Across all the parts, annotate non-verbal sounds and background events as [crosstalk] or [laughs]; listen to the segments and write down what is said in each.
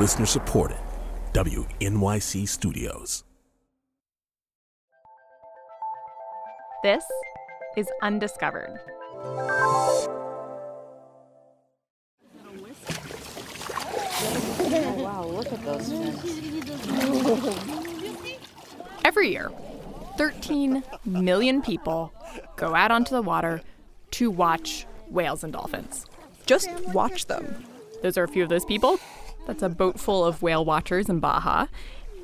Listener supported. WNYC Studios. This is Undiscovered. Wow, look at those. Every year, 13 million people go out onto the water to watch whales and dolphins. Just watch them. Those are a few of those people. That's a boat full of whale watchers in Baja.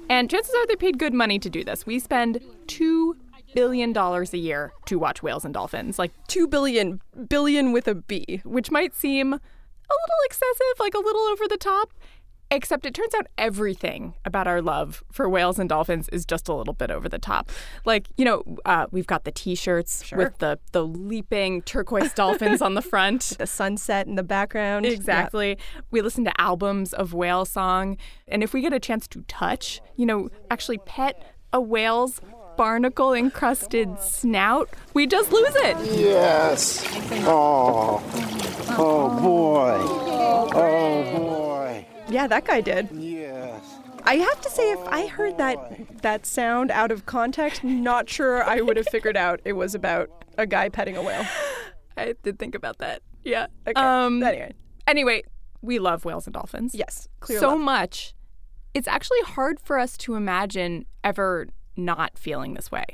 And chances are they paid good money to do this. We spend $2 billion a year to watch whales and dolphins. Like, 2 billion, billion with a B. which might seem a little excessive, like a little over the top. Except it turns out everything about our love for whales and dolphins is just a little bit over the top. Like, you know, uh, we've got the t shirts with the, the leaping turquoise dolphins on the [laughs] front. The sunset in the background. Exactly. We listen to albums of whale song. And if we get a chance to touch, you know, actually pet a whale's barnacle encrusted snout, we just lose it. Yes. Oh. Oh boy. Oh boy. Yeah, that guy did. Yes. I have to say, if I heard that that sound out of context, not sure I would have figured out it was about a guy petting a whale. [laughs] I did think about that. Yeah. Okay. Um, anyway, Anyway, we love whales and dolphins. yes, clear so love. much. It's actually hard for us to imagine ever not feeling this way.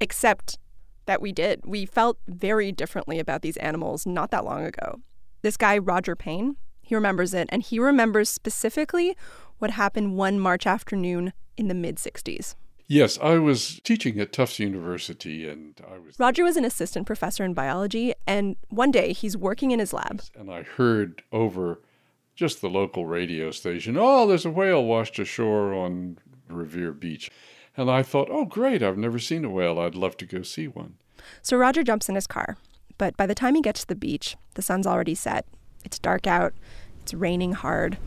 Except that we did. We felt very differently about these animals not that long ago. This guy, Roger Payne, he remembers it, and he remembers specifically what happened one March afternoon in the mid 60s. Yes, I was teaching at Tufts University and I was Roger was an assistant professor in biology, and one day he's working in his lab. and I heard over just the local radio station, oh, there's a whale washed ashore on Revere Beach. And I thought, oh, great, I've never seen a whale. I'd love to go see one. So Roger jumps in his car, but by the time he gets to the beach, the sun's already set. It's dark out, it's raining hard.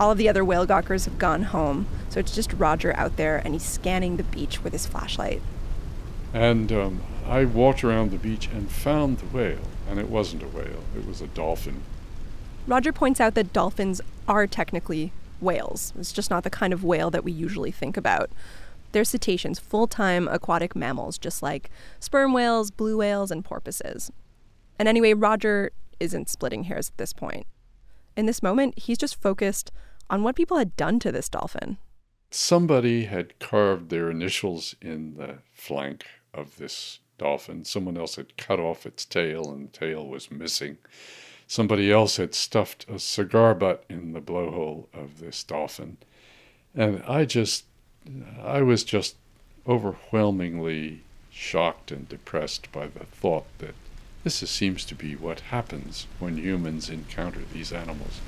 All of the other whale gawkers have gone home, so it's just Roger out there and he's scanning the beach with his flashlight. And um, I walked around the beach and found the whale. And it wasn't a whale, it was a dolphin. Roger points out that dolphins are technically whales. It's just not the kind of whale that we usually think about. They're cetaceans, full time aquatic mammals, just like sperm whales, blue whales, and porpoises. And anyway, Roger isn't splitting hairs at this point. In this moment, he's just focused on what people had done to this dolphin. Somebody had carved their initials in the flank of this dolphin. Someone else had cut off its tail, and the tail was missing. Somebody else had stuffed a cigar butt in the blowhole of this dolphin. And I just, I was just overwhelmingly shocked and depressed by the thought that this seems to be what happens when humans encounter these animals.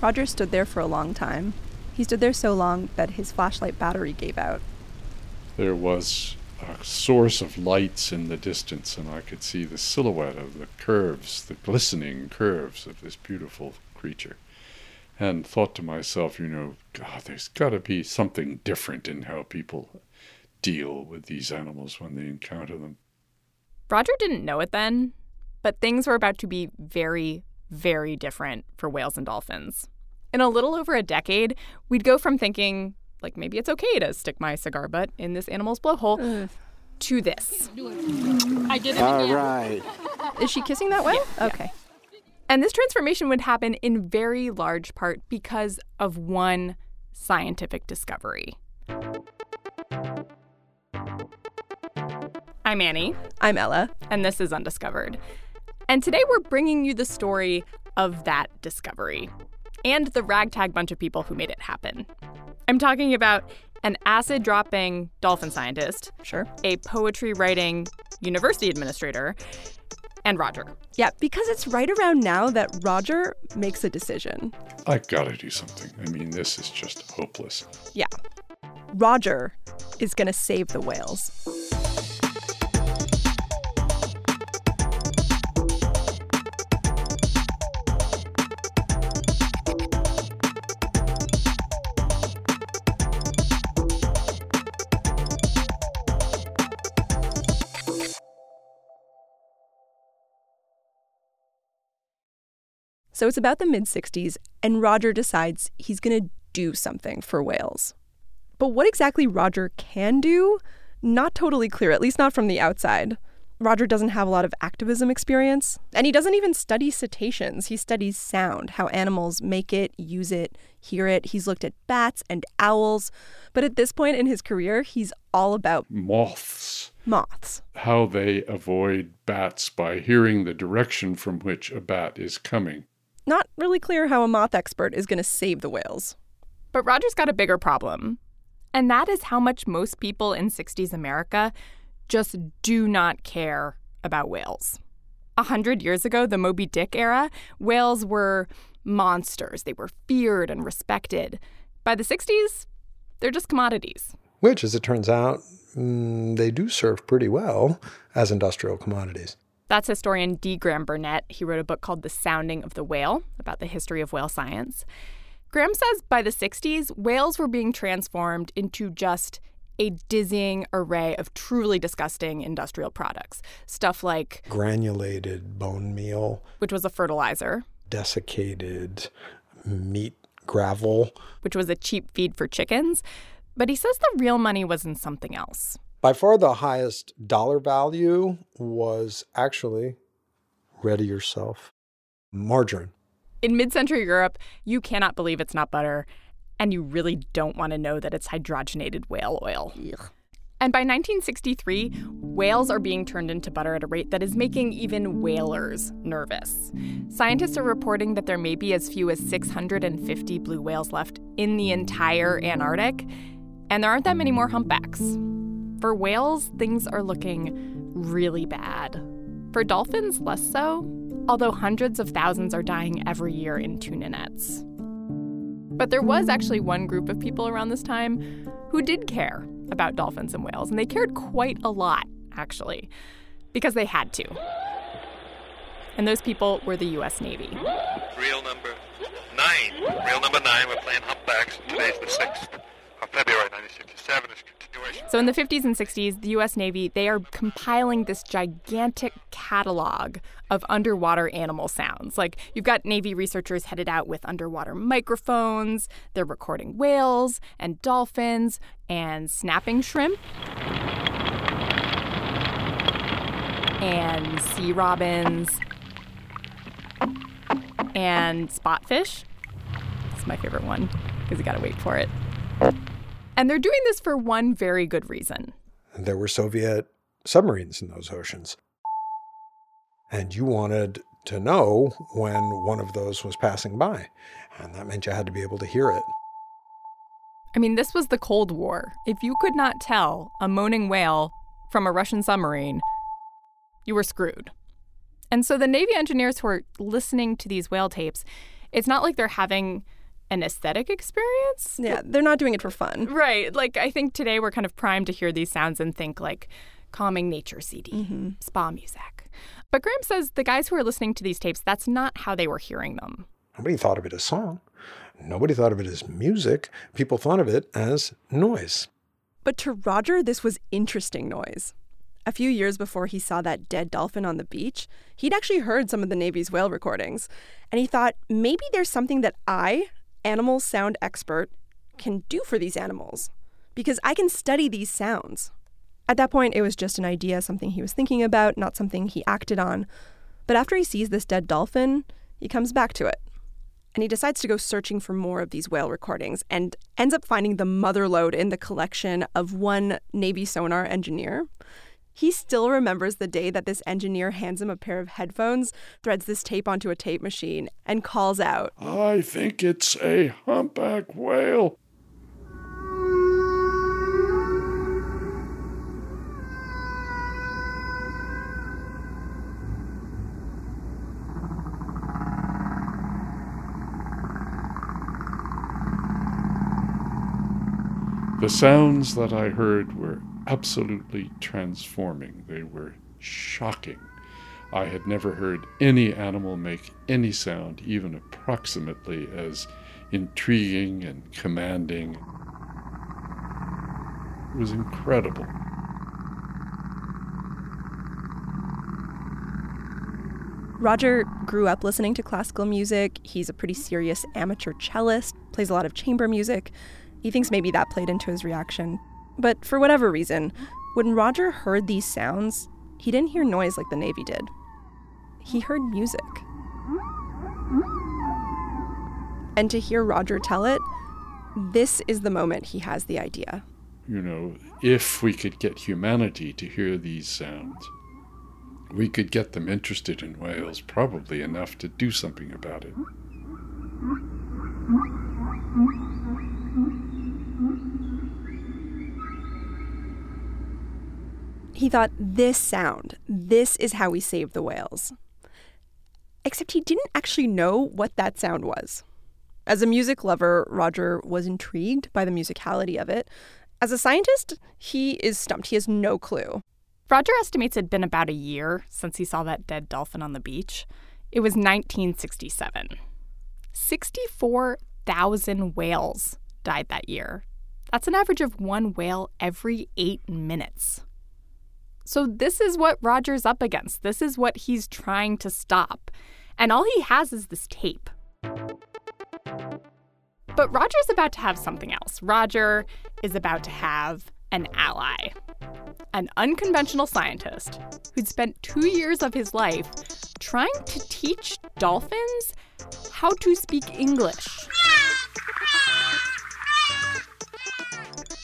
Roger stood there for a long time. He stood there so long that his flashlight battery gave out. There was a source of lights in the distance, and I could see the silhouette of the curves, the glistening curves of this beautiful creature. And thought to myself, you know, God, there's got to be something different in how people deal with these animals when they encounter them. Roger didn't know it then, but things were about to be very, very different for whales and dolphins. In a little over a decade, we'd go from thinking, like, maybe it's okay to stick my cigar butt in this animal's blowhole, to this. I did it All again. All right. Is she kissing that whale? Okay. And this transformation would happen in very large part because of one scientific discovery. I'm Annie, I'm Elah. and this is Undiscovered. And today we're bringing you the story of that discovery and the ragtag bunch of people who made it happen. I'm talking about an acid dropping dolphin scientist, Sure. a poetry writing university administrator, and Roger. Yeah, because it's right around now that Roger makes a decision. I gotta do something. I mean, this is just hopeless. Yeah. Roger is going to save the whales. So it's about the mid 60s, and Roger decides he's going to do something for whales. But what exactly Roger can do? Not totally clear, at least not from the outside. Roger doesn't have a lot of activism experience, and he doesn't even study cetaceans. He studies sound, how animals make it, use it, hear it. He's looked at bats and owls, but at this point in his career, he's all about Moths, moths. how they avoid bats by hearing the direction from which a bat is coming. Not really clear how a moth expert is going to save the whales. But Roger's got a bigger problem. And that is how much most people in 60s America just do not care about whales. A hundred years ago, the Moby Dick era, whales were monsters. They were feared and respected. By the 60s, they're just commodities. Which, as it turns out, mm, they do serve pretty well as industrial commodities. That's historian D. Graham Burnett. He wrote a book called The Sounding of the Whale about the history of whale science. Graham says by the 60s, whales were being transformed into just a dizzying array of truly disgusting industrial products. Stuff like Granulated bone meal, which was a fertilizer, desiccated meat gravel. which was a cheap feed for chickens. But he says the real money was in something else. By far the highest dollar value was actually, ready yourself, margarine. In mid century Europe, you cannot believe it's not butter, and you really don't want to know that it's hydrogenated whale oil. And by 1963, whales are being turned into butter at a rate that is making even whalers nervous. Scientists are reporting that there may be as few as 650 blue whales left in the entire Antarctic, and there aren't that many more humpbacks. For whales, things are looking really bad. For dolphins, less so, although hundreds of thousands are dying every year in tuna nets. But there was actually one group of people around this time who did care about dolphins and whales, and they cared quite a lot, actually, because they had to. And those people were the US Navy. Reel number nine. Reel number nine, we're playing humpbacks. Today's the 6th of February 1967. It's continuation. So in the 50s and 60s, the US Navy, they are compiling this gigantic catalog of underwater animal sounds. Like you've got Navy researchers headed out with underwater microphones, they're recording whales and dolphins and snapping shrimp and sea robins and spotfish. It's my favorite one because you got to wait for it. And they're doing this for one very good reason. There were Soviet submarines in those oceans. And you wanted to know when one of those was passing by. And that meant you had to be able to hear it. I mean, this was the Cold War. If you could not tell a moaning whale from a Russian submarine, you were screwed. And so the Navy engineers who are listening to these whale tapes, it's not like they're having an aesthetic experience. Yeah, they're not doing it for fun. Right. Like, I think today we're kind of primed to hear these sounds and think like calming nature CD, mm-hmm. spa music. But Graham says the guys who are listening to these tapes, that's not how they were hearing them. Nobody thought of it as song. Nobody thought of it as music. People thought of it as noise. But to Roger, this was interesting noise. A few years before he saw that dead dolphin on the beach, he'd actually heard some of the Navy's whale recordings. And he thought, maybe there's something that I, animal sound expert, can do for these animals. Because I can study these sounds. At that point, it was just an idea, something he was thinking about, not something he acted on. But after he sees this dead dolphin, he comes back to it. And he decides to go searching for more of these whale recordings and ends up finding the mother lode in the collection of one Navy sonar engineer. He still remembers the day that this engineer hands him a pair of headphones, threads this tape onto a tape machine, and calls out, I think it's a humpback whale. The sounds that I heard were absolutely transforming. They were shocking. I had never heard any animal make any sound even approximately as intriguing and commanding. It was incredible. Roger grew up listening to classical music. He's a pretty serious amateur cellist, plays a lot of chamber music. He thinks maybe that played into his reaction. But for whatever reason, when Roger heard these sounds, he didn't hear noise like the Navy did. He heard music. And to hear Roger tell it, this is the moment he has the idea. You know, if we could get humanity to hear these sounds, we could get them interested in whales, probably enough to do something about it. He thought, this sound, this is how we save the whales. Except he didn't actually know what that sound was. As a music lover, Roger was intrigued by the musicality of it. As a scientist, he is stumped. He has no clue. Roger estimates it had been about a year since he saw that dead dolphin on the beach. It was 1967. 64,000 whales died that year. That's an average of one whale every eight minutes. So, this is what Roger's up against. This is what he's trying to stop. And all he has is this tape. But Roger's about to have something else. Roger is about to have an ally, an unconventional scientist who'd spent two years of his life trying to teach dolphins how to speak English.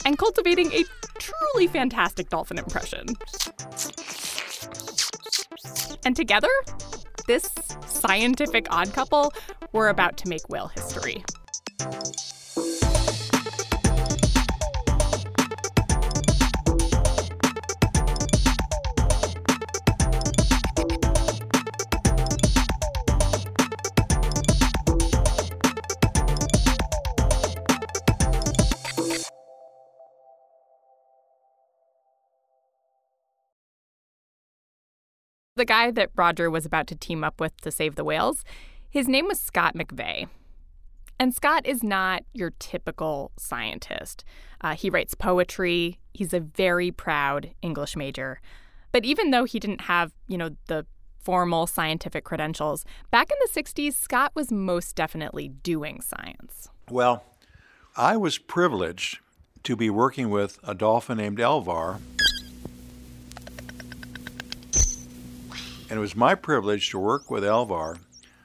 And cultivating a truly fantastic dolphin impression. And together, this scientific odd couple were about to make whale history. The guy that Roger was about to team up with to save the whales, his name was Scott McVay. And Scott is not your typical scientist. Uh, he writes poetry. He's a very proud English major. But even though he didn't have, you know, the formal scientific credentials, back in the 60s, Scott was most definitely doing science. Well, I was privileged to be working with a dolphin named Elvar And it was my privilege to work with Elvar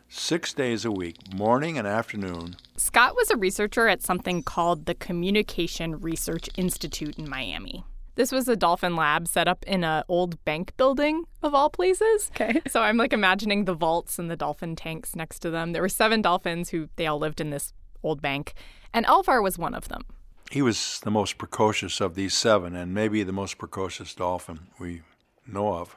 six days a week, morning and afternoon. Scott was a researcher at something called the Communication Research Institute in Miami. This was a dolphin lab set up in an old bank building of all places. Okay. So I'm like imagining the vaults and the dolphin tanks next to them. There were seven dolphins who they all lived in this old bank, and Elvar was one of them. He was the most precocious of these seven, and maybe the most precocious dolphin we know of.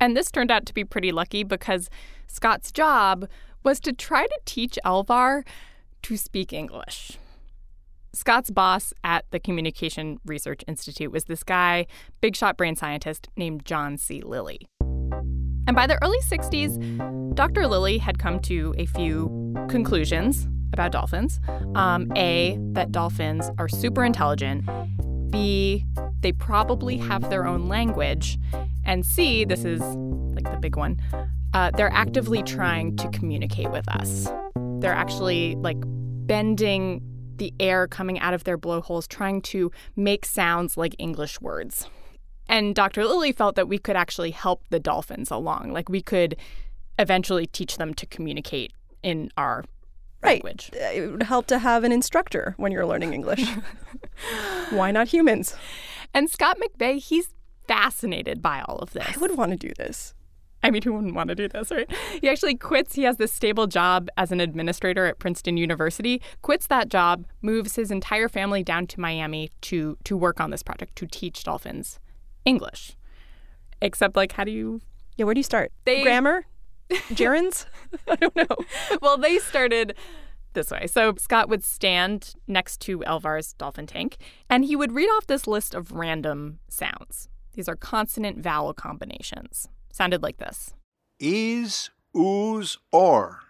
And this turned out to be pretty lucky because Scott's job was to try to teach Elvar to speak English. Scott's boss at the Communication Research Institute was this guy, big shot brain scientist named John C. Lilly. And by the early 60s, Dr. Lilly had come to a few conclusions about dolphins. Um, a, that dolphins are super intelligent. B, they probably have their own language. And C, this is like the big one, uh, they're actively trying to communicate with us. They're actually like bending the air coming out of their blowholes, trying to make sounds like English words. And Dr. Lilly felt that we could actually help the dolphins along. Like we could eventually teach them to communicate in our right. language. Uh, it would help to have an instructor when you're learning English. [laughs] Why not humans? And Scott McVay, he's fascinated by all of this. I would want to do this. I mean, who wouldn't want to do this, right? He actually quits. He has this stable job as an administrator at Princeton University, quits that job, moves his entire family down to Miami to to work on this project to teach dolphins English. Except like how do you Yeah, where do you start? They- Grammar? Gerunds? [laughs] I don't know. well, they started this way. So Scott would stand next to Elvar's dolphin tank and he would read off this list of random sounds. These are consonant vowel combinations. Sounded like this. Ease, ooze, or.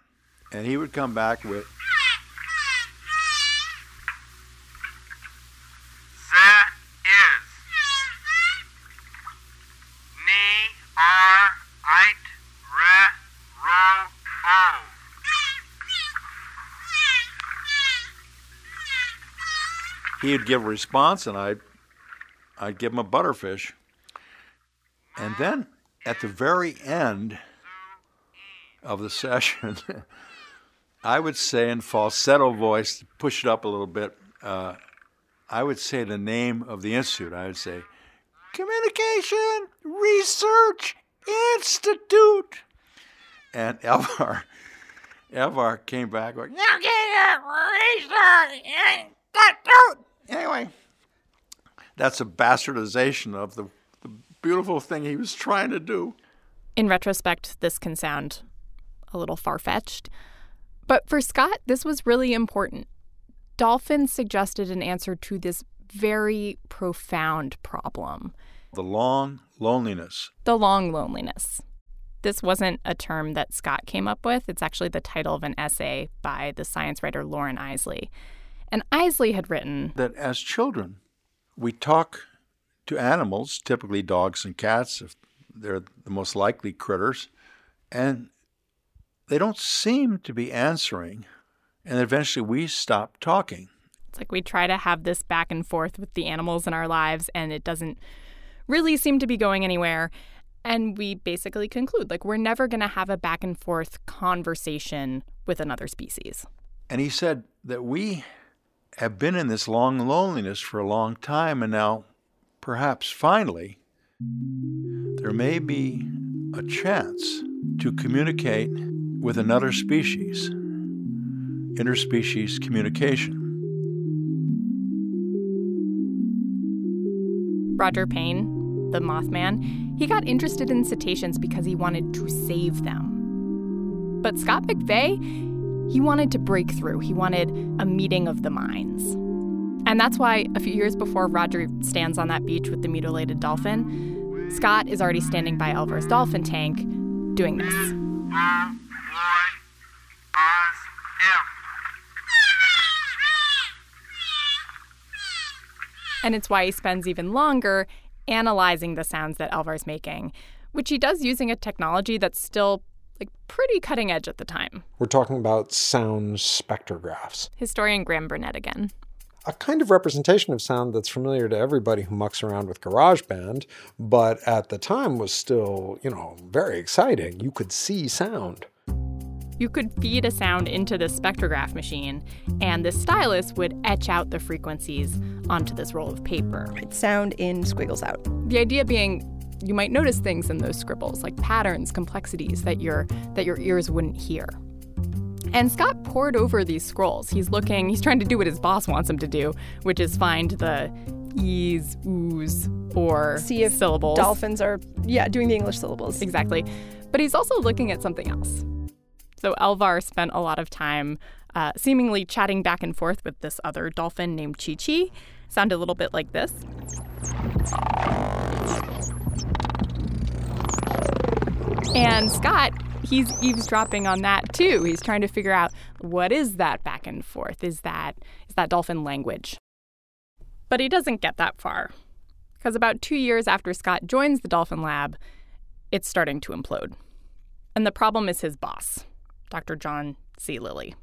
And he would come back with There is. Ni, ar, eit, re, ra, He'd give a response, and I'd, I'd give him a butterfish. And then at the very end of the [laughs] session, I would say in falsetto voice, push it up a little bit, uh, I would say the name of the institute. I would say, Communication Research Institute. And [laughs] Elvar, Elvar came back going, Anyway, that's a bastardization of the, the beautiful thing he was trying to do. In retrospect, this can sound a little far fetched. But for Scott, this was really important. Dolphin suggested an answer to this very profound problem the long loneliness. The long loneliness. This wasn't a term that Scott came up with. It's actually the title of an essay by the science writer Loren Eiseley. And Eiseley had written that as children, we talk to animals, typically dogs and cats, if they're the most likely critters, and they don't seem to be answering. And eventually we stop talking. It's like we try to have this back and forth with the animals in our lives, and it doesn't really seem to be going anywhere. And we basically conclude like we're never going to have a back and forth conversation with another species. And he said that we have been in this long loneliness for a long time, and now perhaps finally there may be a chance to communicate with another species, interspecies communication. Roger Payne, the Mothman, he got interested in cetaceans because he wanted to save them. But Scott McVay, he wanted to break through. He wanted a meeting of the minds. And that's why a few years before Roger stands on that beach with the mutilated dolphin, Scott is already standing by Elvar's dolphin tank doing this. And it's why he spends even longer analyzing the sounds that Elvar's making, which he does using a technology that's still like pretty cutting edge at the time. We're talking about sound spectrographs. Historian Graham Burnett again. A kind of representation of sound that's familiar to everybody who mucks around with GarageBand, but at the time was still, you know, very exciting. You could see sound. You could feed a sound into the spectrograph machine, and the stylus would etch out the frequencies onto this roll of paper. Sound in, squiggles out. The idea being you might notice things in those scribbles, like patterns, complexities that your that your ears wouldn't hear. And Scott pored over these scrolls. He's looking, he's trying to do what his boss wants him to do, which is find the e's, oo's, or see if syllables. Dolphins are, yeah, doing the English syllables. Exactly. But he's also looking at something else. So Elvar spent a lot of time uh, seemingly chatting back and forth with this other dolphin named Chi Chi. Sounded a little bit like this. And Scott, he's eavesdropping on that too. He's trying to figure out what is that back and forth? Is that is that dolphin language? But he doesn't get that far. Because about two years after Scott joins the Dolphin Lab, it's starting to implode. And the problem is his boss. Dr. John C. Lilly.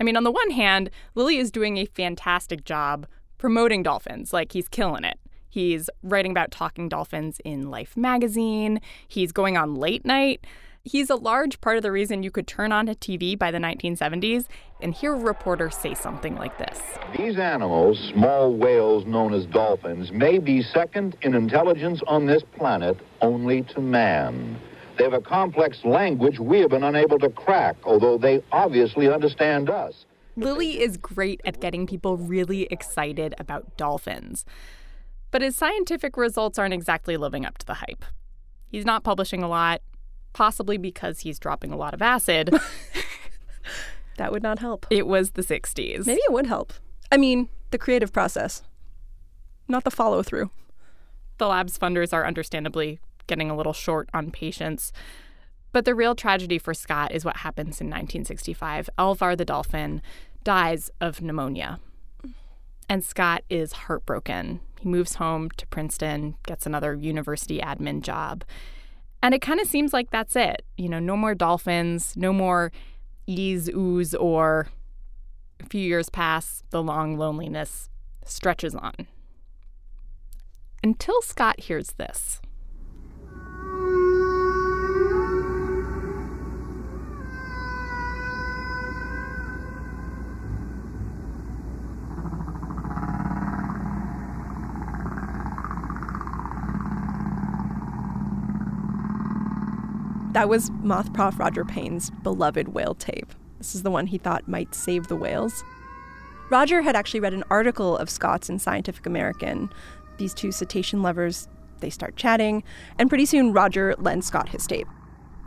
I mean, on the one hand, Lilly is doing a fantastic job promoting dolphins, like he's killing it. He's writing about talking dolphins in Life magazine, he's going on late night. He's a large part of the reason you could turn on a TV by the 1970s and hear a reporter say something like this. These animals, small whales known as dolphins, may be second in intelligence on this planet only to man. They have a complex language we have been unable to crack, although they obviously understand us. Lilly is great at getting people really excited about dolphins. But his scientific results aren't exactly living up to the hype. He's not publishing a lot, possibly because he's dropping a lot of acid. [laughs] that would not help. It was the 60s. Maybe it would help. I mean, the creative process, not the follow through. The lab's funders are understandably getting a little short on patience. But the real tragedy for Scott is what happens in 1965. Elvar the dolphin dies of pneumonia. And Scott is heartbroken. He moves home to Princeton, gets another university admin job. And it kind of seems like that's it. You know, no more dolphins, no more ease, ooze, or a few years pass, the long loneliness stretches on. Until Scott hears this. That was Moth Prof Roger Payne's beloved whale tape. This is the one he thought might save the whales. Roger had actually read an article of Scott's in Scientific American. These two cetacean lovers, they start chatting, and pretty soon Roger lends Scott his tape.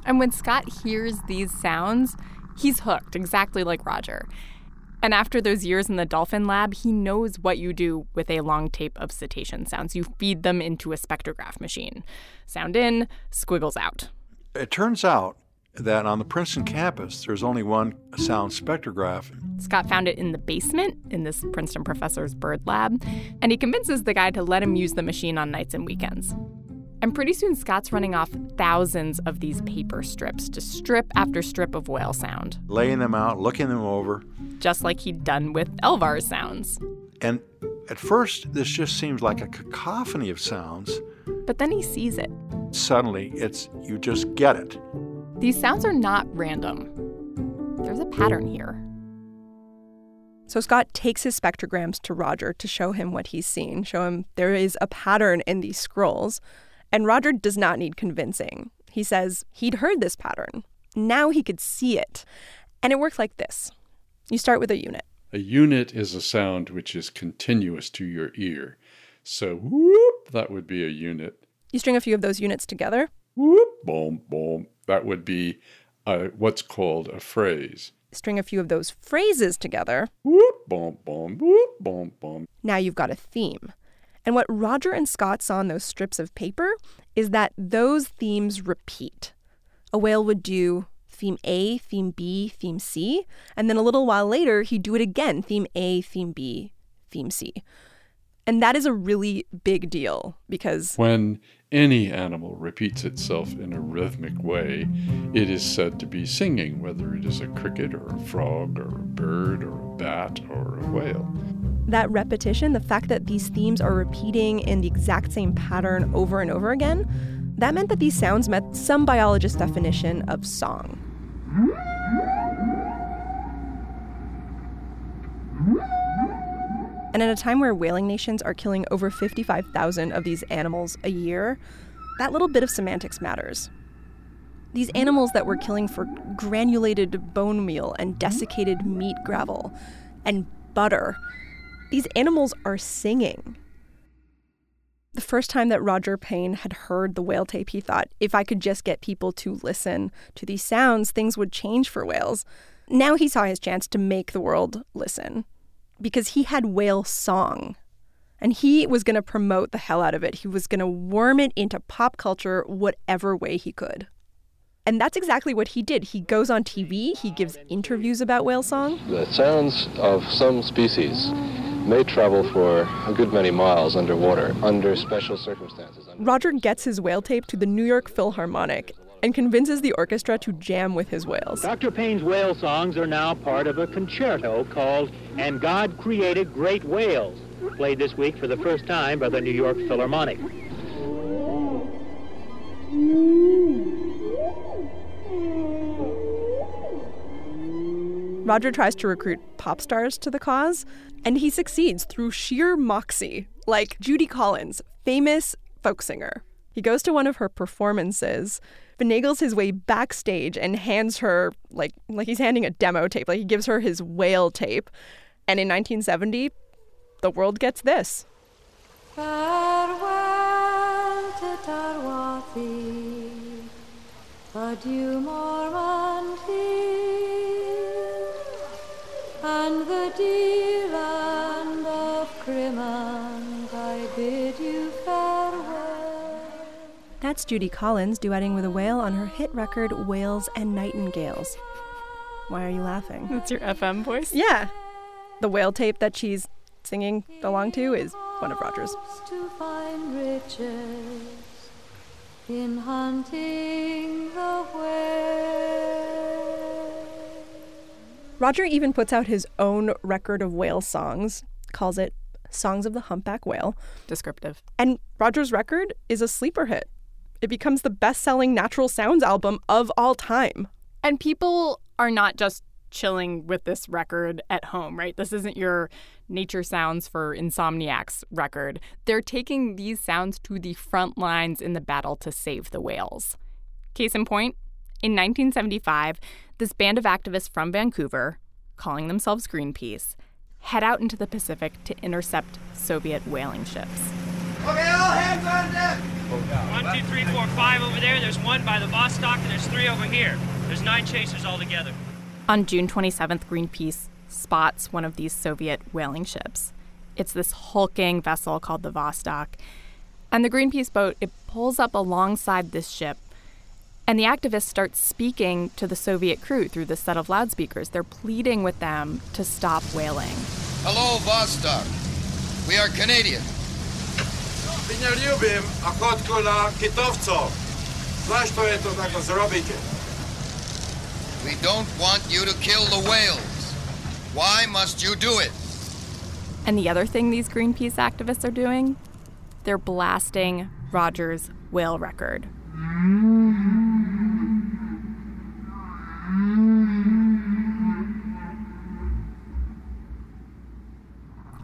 And when Scott hears these sounds, he's hooked, exactly like Roger. And after those years in the dolphin lab, he knows what you do with a long tape of cetacean sounds. You feed them into a spectrograph machine. Sound in, squiggles out. It turns out that on the Princeton campus, there's only one sound spectrograph. Scott found it in the basement in this Princeton professor's bird lab, and he convinces the guy to let him use the machine on nights and weekends. And pretty soon, Scott's running off thousands of these paper strips, just strip after strip of whale sound. Laying them out, looking them over. Just like he'd done with Elvar's sounds. And at first, this just seems like a cacophony of sounds. But then he sees it. Suddenly, it's you just get it. These sounds are not random. There's a pattern here. So Scott takes his spectrograms to Roger to show him what he's seen, show him there is a pattern in these scrolls. And Roger does not need convincing. He says he'd heard this pattern. Now he could see it. And it works like this you start with a unit. A unit is a sound which is continuous to your ear. So, whoop, that would be a unit. You string a few of those units together. Whoop, boom, boom. That would be uh, what's called a phrase. String a few of those phrases together. Whoop, boom, boom, whoop, boom, boom. Now you've got a theme. And what Roger and Scott saw on those strips of paper is that those themes repeat. A whale would do theme A, theme B, theme C, and then a little while later, he'd do it again theme A, theme B, theme C. And that is a really big deal because when any animal repeats itself in a rhythmic way, it is said to be singing, whether it is a cricket or a frog or a bird or a bat or a whale. That repetition, the fact that these themes are repeating in the exact same pattern over and over again, that meant that these sounds met some biologist definition of song. And at a time where whaling nations are killing over 55,000 of these animals a year, that little bit of semantics matters. These mm-hmm. animals that we're killing for granulated bone meal and mm-hmm. desiccated meat gravel and butter, these animals are singing. The first time that Roger Payne had heard the whale tape, he thought, if I could just get people to listen to these sounds, things would change for whales. Now he saw his chance to make the world listen because he had whale song. And he was going to promote the hell out of it. He was going to worm it into pop culture whatever way he could. And that's exactly what he did. He goes on TV, he gives interviews about whale song. The sounds of some species may travel for a good many miles underwater under special circumstances. Roger gets his whale tape to the New York Philharmonic and convinces the orchestra to jam with his whales. Dr. Payne's whale songs are now part of a concerto called And God Created Great Whales, played this week for the first time by the New York Philharmonic. Roger tries to recruit pop stars to the cause, and he succeeds through sheer moxie, like Judy Collins, famous folk singer. He goes to one of her performances, finagles his way backstage, and hands her like like he's handing a demo tape. Like he gives her his whale tape. And in 1970, the world gets this. Farewell to adieu and the dear That's Judy Collins duetting with a whale on her hit record Whales and Nightingales. Why are you laughing? That's your FM voice? Yeah. The whale tape that she's singing along to is one of Roger's. To find riches in hunting the whale. Roger even puts out his own record of whale songs, calls it Songs of the Humpback Whale. Descriptive. And Roger's record is a sleeper hit. It becomes the best selling natural sounds album of all time. And people are not just chilling with this record at home, right? This isn't your nature sounds for insomniacs record. They're taking these sounds to the front lines in the battle to save the whales. Case in point, in 1975, this band of activists from Vancouver, calling themselves Greenpeace, head out into the Pacific to intercept Soviet whaling ships. Okay, all hands on deck. One, two, three, four, five over there. There's one by the Vostok, and there's three over here. There's nine chasers altogether. On June 27th, Greenpeace spots one of these Soviet whaling ships. It's this hulking vessel called the Vostok. And the Greenpeace boat, it pulls up alongside this ship. And the activists start speaking to the Soviet crew through this set of loudspeakers. They're pleading with them to stop whaling. Hello, Vostok. We are Canadian. We don't want you to kill the whales. Why must you do it? And the other thing these Greenpeace activists are doing, they're blasting Rogers' whale record.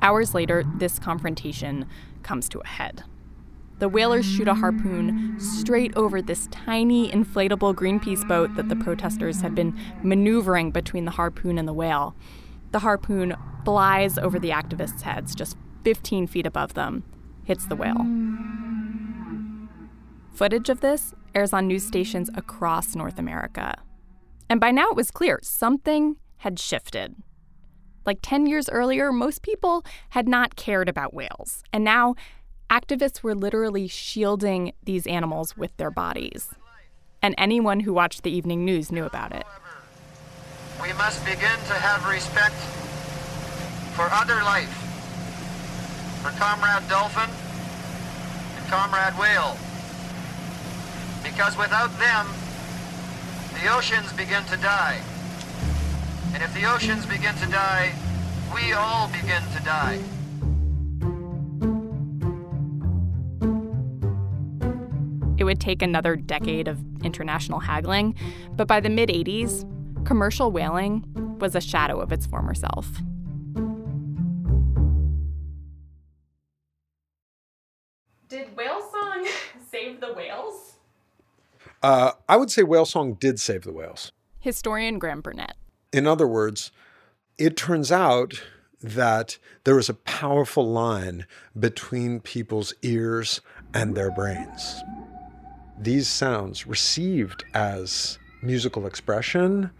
Hours later, this confrontation comes to a head. The whalers shoot a harpoon straight over this tiny inflatable Greenpeace boat that the protesters had been maneuvering between the harpoon and the whale. The harpoon flies over the activists' heads, just 15 feet above them, hits the whale. Footage of this airs on news stations across North America. And by now it was clear something had shifted. Like 10 years earlier, most people had not cared about whales. And now activists were literally shielding these animals with their bodies. And anyone who watched the evening news knew about it. We must begin to have respect for other life, for Comrade Dolphin and Comrade Whale. Because without them, the oceans begin to die. And if the oceans begin to die, we all begin to die. It would take another decade of international haggling, but by the mid 80s, commercial whaling was a shadow of its former self. Did Whale Song [laughs] save the whales? Uh, I would say Whale Song did save the whales. Historian Graham Burnett. In other words, it turns out that there is a powerful line between people's ears and their brains. These sounds, received as musical expression,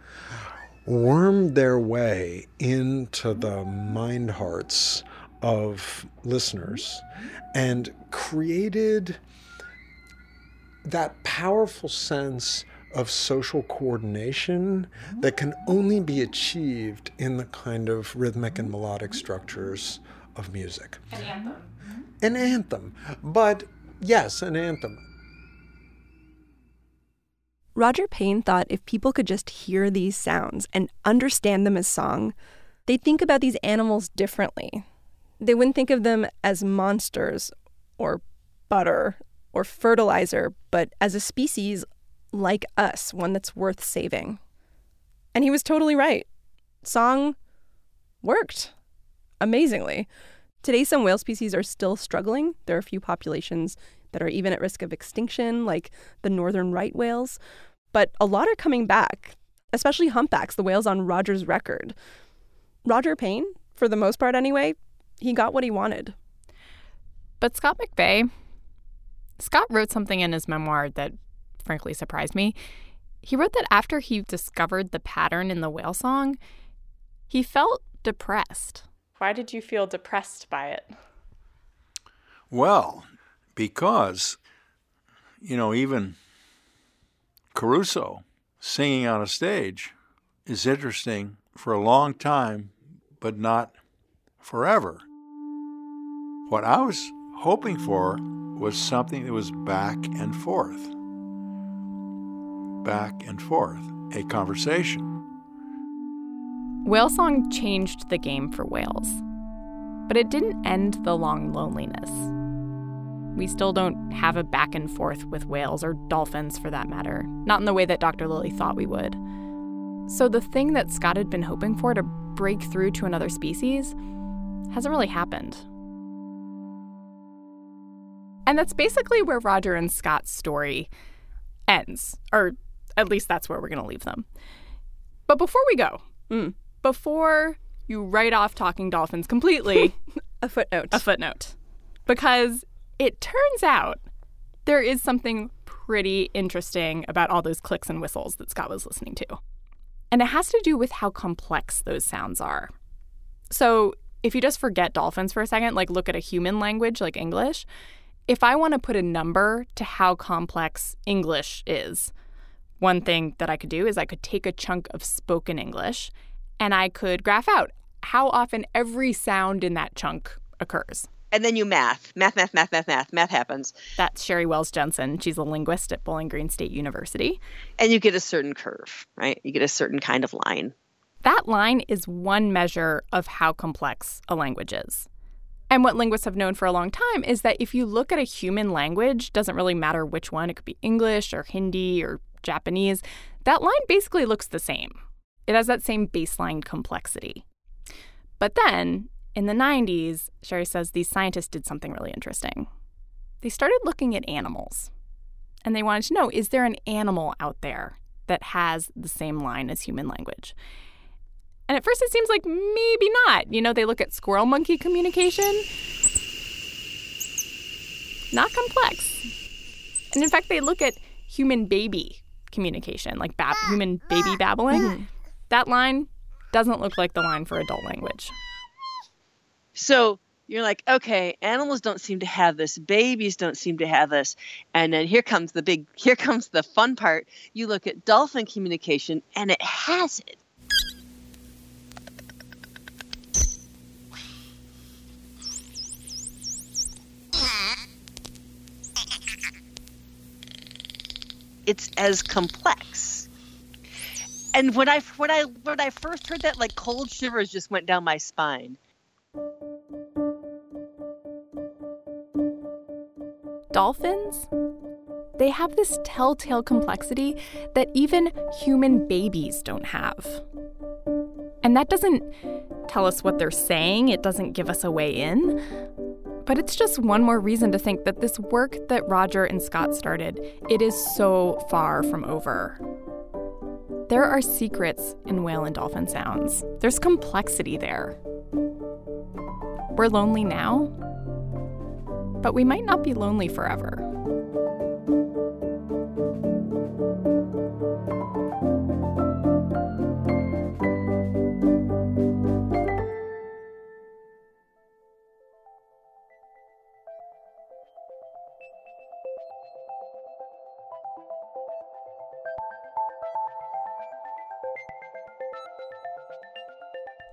wormed their way into the mind hearts of listeners and created that powerful sense of social coordination that can only be achieved in the kind of rhythmic and melodic structures of music. An anthem. An anthem. But yes, an anthem. Roger Payne thought if people could just hear these sounds and understand them as song, they'd think about these animals differently. They wouldn't think of them as monsters or butter or fertilizer, but as a species like us, one that's worth saving. And he was totally right. Song worked amazingly. Today, some whale species are still struggling. There are a few populations that are even at risk of extinction, like the northern right whales. But a lot are coming back, especially humpbacks, the whales on Roger's record. Roger Payne, for the most part anyway, he got what he wanted. But Scott McVay, Scott wrote something in his memoir that frankly surprised me. He wrote that after he discovered the pattern in the whale song, he felt depressed. Why did you feel depressed by it? Well, because, you know, even Caruso singing on a stage is interesting for a long time, but not forever. What I was hoping for was something that was back and forth. Back and forth, a conversation. Whale Song changed the game for whales. But it didn't end the long loneliness. We still don't have a back and forth with whales or dolphins for that matter, not in the way that Dr. Lilly thought we would. So the thing that Scott had been hoping for to break through to another species hasn't really happened. And that's basically where Roger and Scott's story ends, or at least that's where we're going to leave them. But before we go, mm, before you write off talking dolphins completely, [laughs] a footnote. A footnote. Because it turns out there is something pretty interesting about all those clicks and whistles that Scott was listening to. And it has to do with how complex those sounds are. So, if you just forget dolphins for a second, like look at a human language like English, if I want to put a number to how complex English is, one thing that I could do is I could take a chunk of spoken English and I could graph out how often every sound in that chunk occurs. And then you math, math, math, math, math, math, math happens. That's Sheri Wells Jensen. She's a linguist at Bowling Green State University. And you get a certain curve, right? You get a certain kind of line. That line is one measure of how complex a language is. And what linguists have known for a long time is that if you look at a human language, doesn't really matter which one, it could be English or Hindi or Japanese, that line basically looks the same. It has that same baseline complexity. But then, in the 90s, Sheri says these scientists did something really interesting. They started looking at animals. And they wanted to know is there an animal out there that has the same line as human language? And at first it seems like maybe not. You know, they look at squirrel monkey communication. Not complex. And in fact, they look at human baby communication, like bab- human baby babbling. Mm-hmm. That line doesn't look like the line for adult language. So you're like, okay, animals don't seem to have this, babies don't seem to have this. And then here comes the big, [laughs] here comes the fun part. You look at dolphin communication and it has it. It's as complex. And when I when I when I first heard that, like cold shivers just went down my spine. Dolphins, they have this telltale complexity that even human babies don't have. And that doesn't tell us what they're saying, it doesn't give us a way in. But it's just one more reason to think that this work that Roger and Scott started, it is so far from over. There are secrets in whale and dolphin sounds. There's complexity there. We're lonely now, but we might not be lonely forever.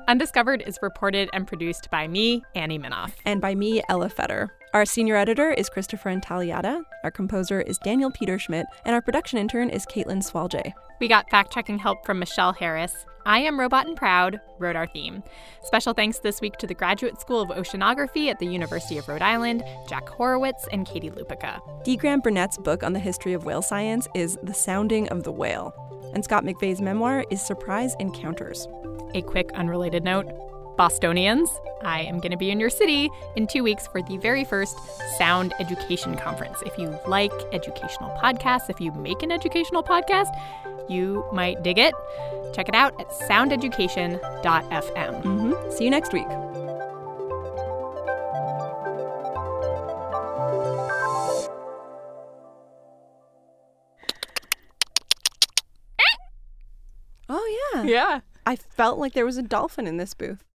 Undiscovered is reported and produced by me, Annie Minoff. And by me, Elah Feder. Our senior editor is Christopher Intagliata. Our composer is Daniel Peterschmidt. And our production intern is Caitlin Swalje. We got fact checking help from Michelle Harris. I Am Robot and Proud wrote our theme. Special thanks this week to the Graduate School of Oceanography at the University of Rhode Island, Jack Horowitz, and Katie Lupica. D. Graham Burnett's book on the history of whale science is The Sounding of the Whale. And Scott McVay's memoir is Surprise Encounters. A quick unrelated note Bostonians, I am going to be in your city in two weeks for the very first Sound Education Conference. If you like educational podcasts, if you make an educational podcast, you might dig it. Check it out at soundeducation.fm. Mm-hmm. See you next week. Oh, yeah. Yeah. I felt like there was a dolphin in this booth.